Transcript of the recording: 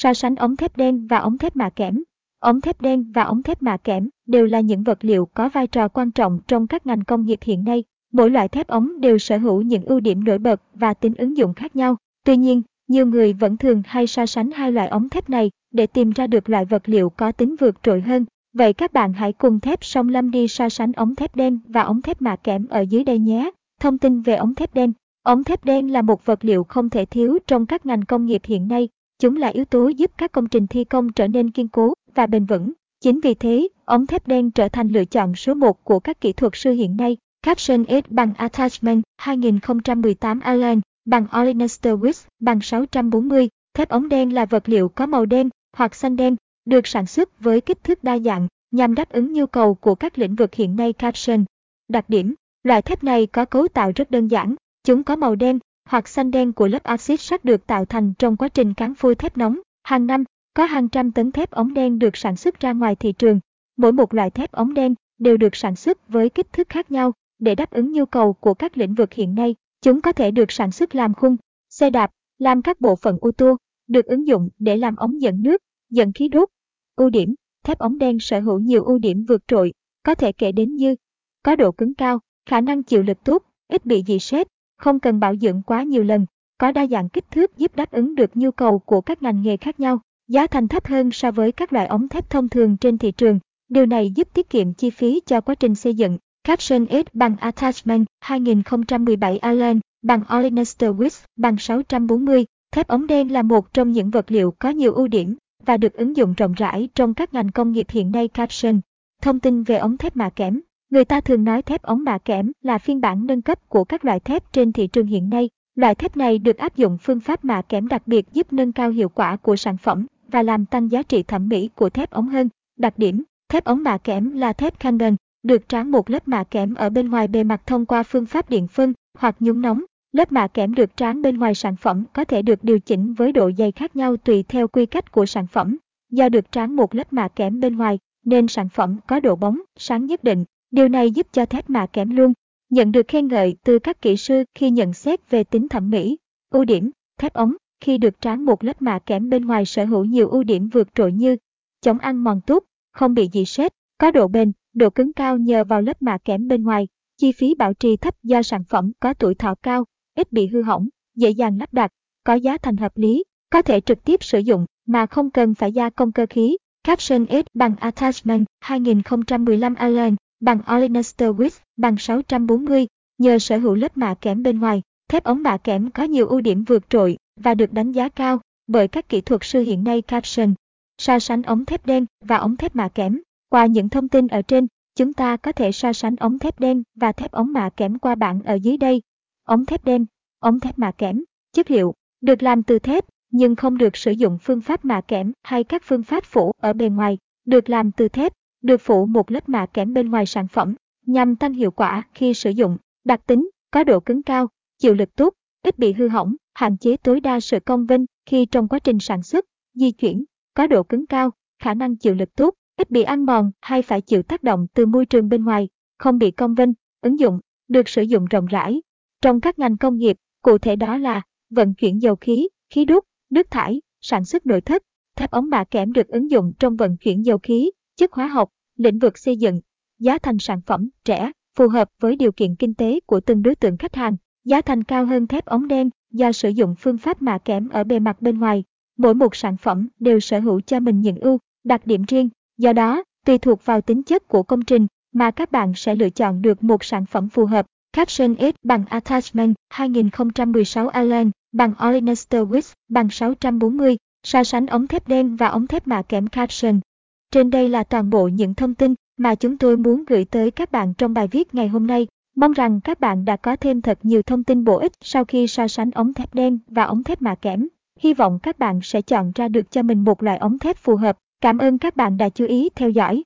So sánh ống thép đen và ống thép mạ kẽm. Ống thép đen và ống thép mạ kẽm đều là những vật liệu có vai trò quan trọng trong các ngành công nghiệp hiện nay. Mỗi loại thép ống đều sở hữu những ưu điểm nổi bật và tính ứng dụng khác nhau. Tuy nhiên, nhiều người vẫn thường hay so sánh hai loại ống thép này để tìm ra được loại vật liệu có tính vượt trội hơn. Vậy các bạn hãy cùng thép song lâm đi so sánh ống thép đen và ống thép mạ kẽm ở dưới đây nhé. Thông tin về ống thép đen. Ống thép đen là một vật liệu không thể thiếu trong các ngành công nghiệp hiện nay. Chúng là yếu tố giúp các công trình thi công trở nên kiên cố và bền vững. Chính vì thế, ống thép đen trở thành lựa chọn số 1 của các kỹ thuật sư hiện nay. Caption S bằng Attachment 2018 Allen bằng Olenester Wix bằng 640. Thép ống đen là vật liệu có màu đen hoặc xanh đen, được sản xuất với kích thước đa dạng nhằm đáp ứng nhu cầu của các lĩnh vực hiện nay caption. Đặc điểm, loại thép này có cấu tạo rất đơn giản, chúng có màu đen hoặc xanh đen của lớp axit sắt được tạo thành trong quá trình cán phôi thép nóng. Hàng năm, có hàng trăm tấn thép ống đen được sản xuất ra ngoài thị trường. Mỗi một loại thép ống đen đều được sản xuất với kích thước khác nhau để đáp ứng nhu cầu của các lĩnh vực hiện nay. Chúng có thể được sản xuất làm khung, xe đạp, làm các bộ phận ô tô, được ứng dụng để làm ống dẫn nước, dẫn khí đốt. Ưu điểm, thép ống đen sở hữu nhiều ưu điểm vượt trội, có thể kể đến như có độ cứng cao, khả năng chịu lực tốt, ít bị dị sét, không cần bảo dưỡng quá nhiều lần, có đa dạng kích thước giúp đáp ứng được nhu cầu của các ngành nghề khác nhau, giá thành thấp hơn so với các loại ống thép thông thường trên thị trường. Điều này giúp tiết kiệm chi phí cho quá trình xây dựng. Caption S bằng Attachment 2017 Allen bằng Olenester Wix bằng 640. Thép ống đen là một trong những vật liệu có nhiều ưu điểm và được ứng dụng rộng rãi trong các ngành công nghiệp hiện nay. Caption Thông tin về ống thép mạ kẽm Người ta thường nói thép ống mạ kẽm là phiên bản nâng cấp của các loại thép trên thị trường hiện nay. Loại thép này được áp dụng phương pháp mạ kẽm đặc biệt giúp nâng cao hiệu quả của sản phẩm và làm tăng giá trị thẩm mỹ của thép ống hơn. Đặc điểm, thép ống mạ kẽm là thép Canyon, được tráng một lớp mạ kẽm ở bên ngoài bề mặt thông qua phương pháp điện phân hoặc nhúng nóng. Lớp mạ kẽm được tráng bên ngoài sản phẩm có thể được điều chỉnh với độ dày khác nhau tùy theo quy cách của sản phẩm. Do được tráng một lớp mạ kẽm bên ngoài, nên sản phẩm có độ bóng, sáng nhất định. Điều này giúp cho thép mạ kẽm luôn nhận được khen ngợi từ các kỹ sư khi nhận xét về tính thẩm mỹ. Ưu điểm, thép ống khi được tráng một lớp mạ kẽm bên ngoài sở hữu nhiều ưu điểm vượt trội như chống ăn mòn tốt, không bị dị sét, có độ bền, độ cứng cao nhờ vào lớp mạ kẽm bên ngoài, chi phí bảo trì thấp do sản phẩm có tuổi thọ cao, ít bị hư hỏng, dễ dàng lắp đặt, có giá thành hợp lý, có thể trực tiếp sử dụng mà không cần phải gia công cơ khí. Caption S bằng Attachment 2015 Allen bằng Olenester Width bằng 640, nhờ sở hữu lớp mạ kẽm bên ngoài, thép ống mạ kẽm có nhiều ưu điểm vượt trội và được đánh giá cao bởi các kỹ thuật sư hiện nay Caption. So sánh ống thép đen và ống thép mạ kẽm. Qua những thông tin ở trên, chúng ta có thể so sánh ống thép đen và thép ống mạ kẽm qua bảng ở dưới đây. Ống thép đen, ống thép mạ kẽm, chất liệu, được làm từ thép nhưng không được sử dụng phương pháp mạ kẽm hay các phương pháp phủ ở bề ngoài, được làm từ thép, được phủ một lớp mạ kẽm bên ngoài sản phẩm nhằm tăng hiệu quả khi sử dụng, đặc tính, có độ cứng cao, chịu lực tốt, ít bị hư hỏng, hạn chế tối đa sự cong vinh khi trong quá trình sản xuất, di chuyển, có độ cứng cao, khả năng chịu lực tốt, ít bị ăn mòn hay phải chịu tác động từ môi trường bên ngoài, không bị cong vinh, ứng dụng, được sử dụng rộng rãi. Trong các ngành công nghiệp, cụ thể đó là vận chuyển dầu khí, khí đốt, nước thải, sản xuất nội thất, thép ống mạ kẽm được ứng dụng trong vận chuyển dầu khí, chất hóa học, lĩnh vực xây dựng. Giá thành sản phẩm rẻ, phù hợp với điều kiện kinh tế của từng đối tượng khách hàng. Giá thành cao hơn thép ống đen do sử dụng phương pháp mạ kẽm ở bề mặt bên ngoài. Mỗi một sản phẩm đều sở hữu cho mình những ưu, đặc điểm riêng. Do đó, tùy thuộc vào tính chất của công trình mà các bạn sẽ lựa chọn được một sản phẩm phù hợp. Caption S bằng Attachment 2016 Allen bằng Olenester Wix bằng 640, so sánh ống thép đen và ống thép mạ kẽm Caption. Trên đây là toàn bộ những thông tin mà chúng tôi muốn gửi tới các bạn trong bài viết ngày hôm nay. Mong rằng các bạn đã có thêm thật nhiều thông tin bổ ích sau khi so sánh ống thép đen và ống thép mạ kẽm. Hy vọng các bạn sẽ chọn ra được cho mình một loại ống thép phù hợp. Cảm ơn các bạn đã chú ý theo dõi.